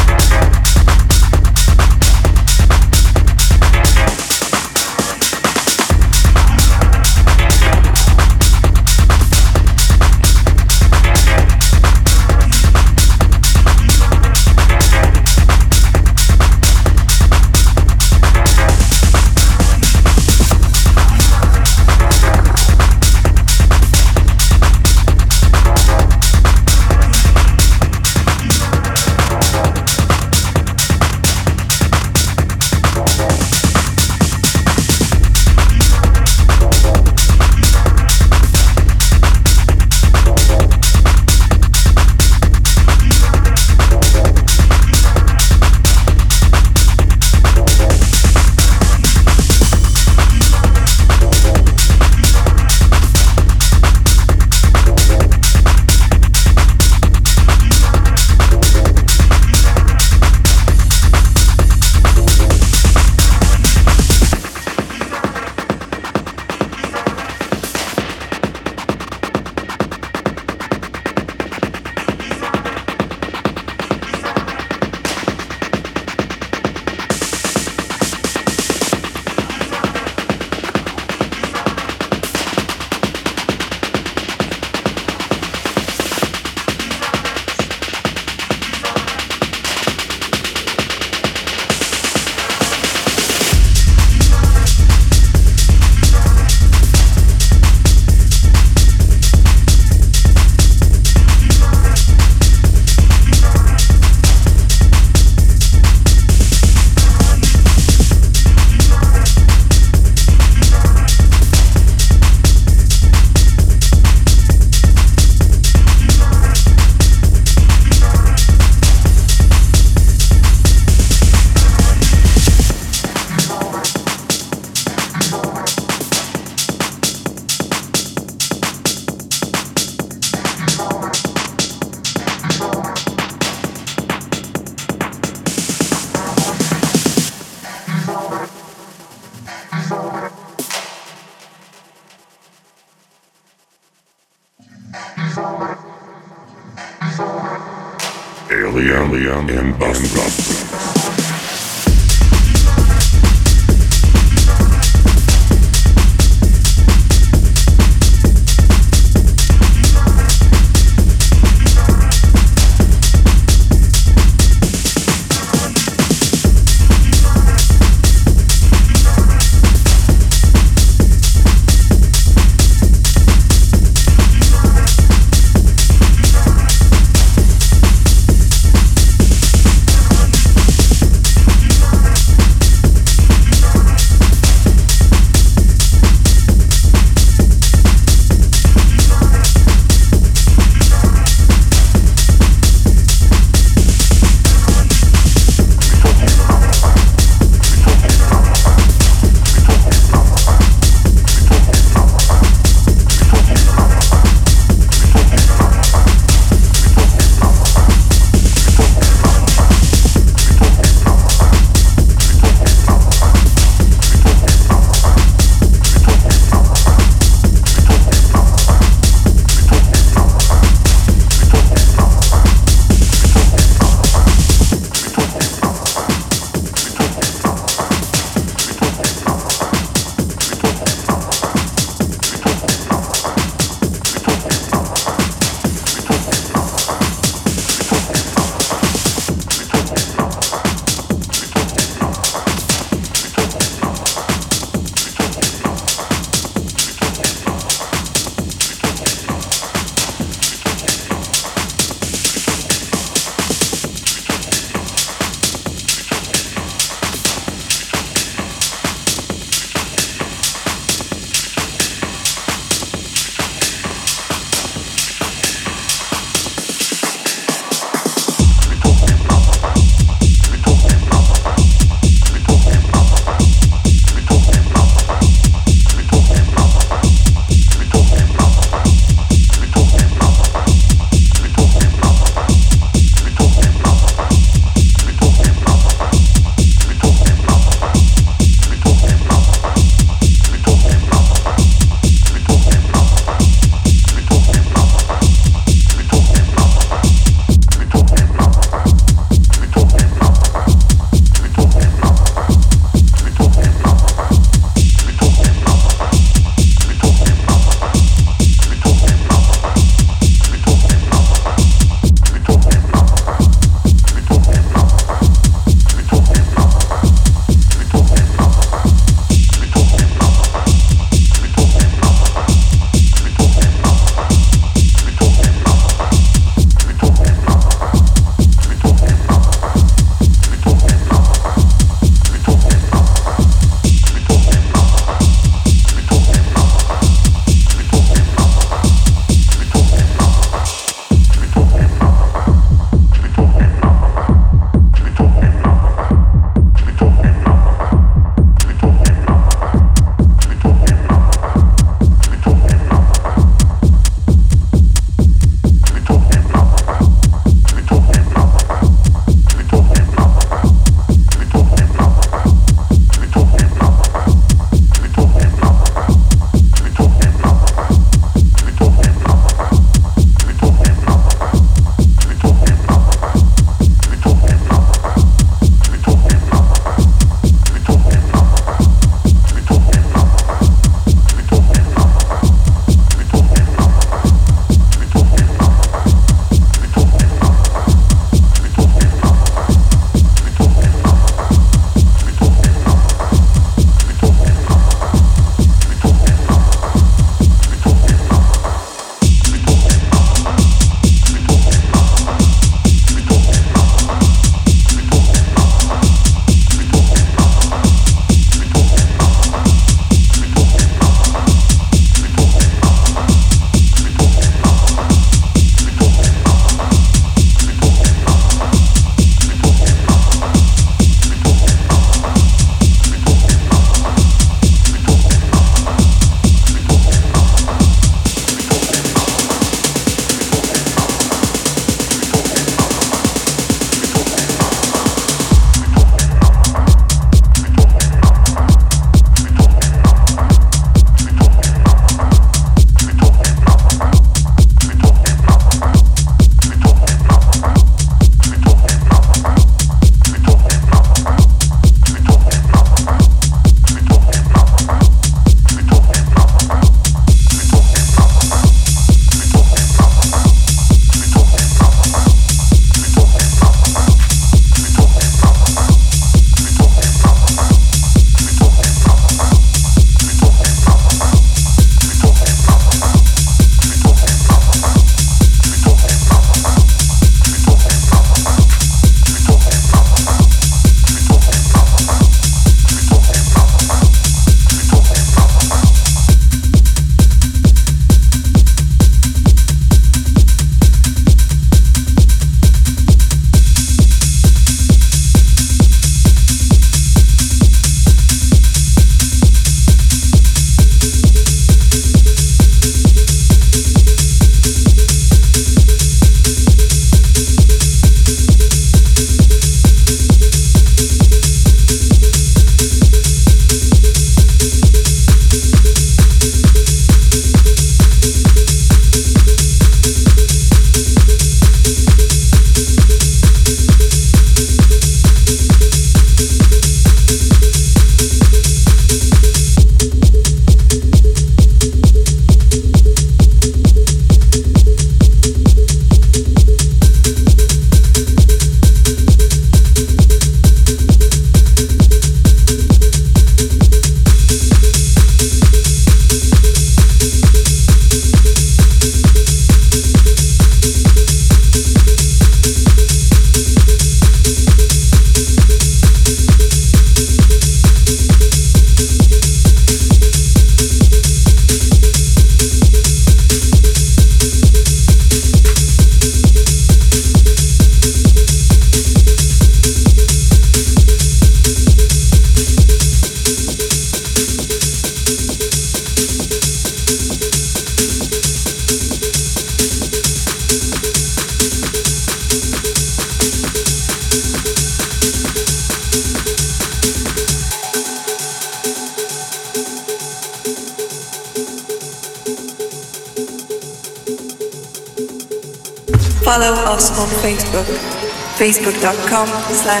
facebook.com slash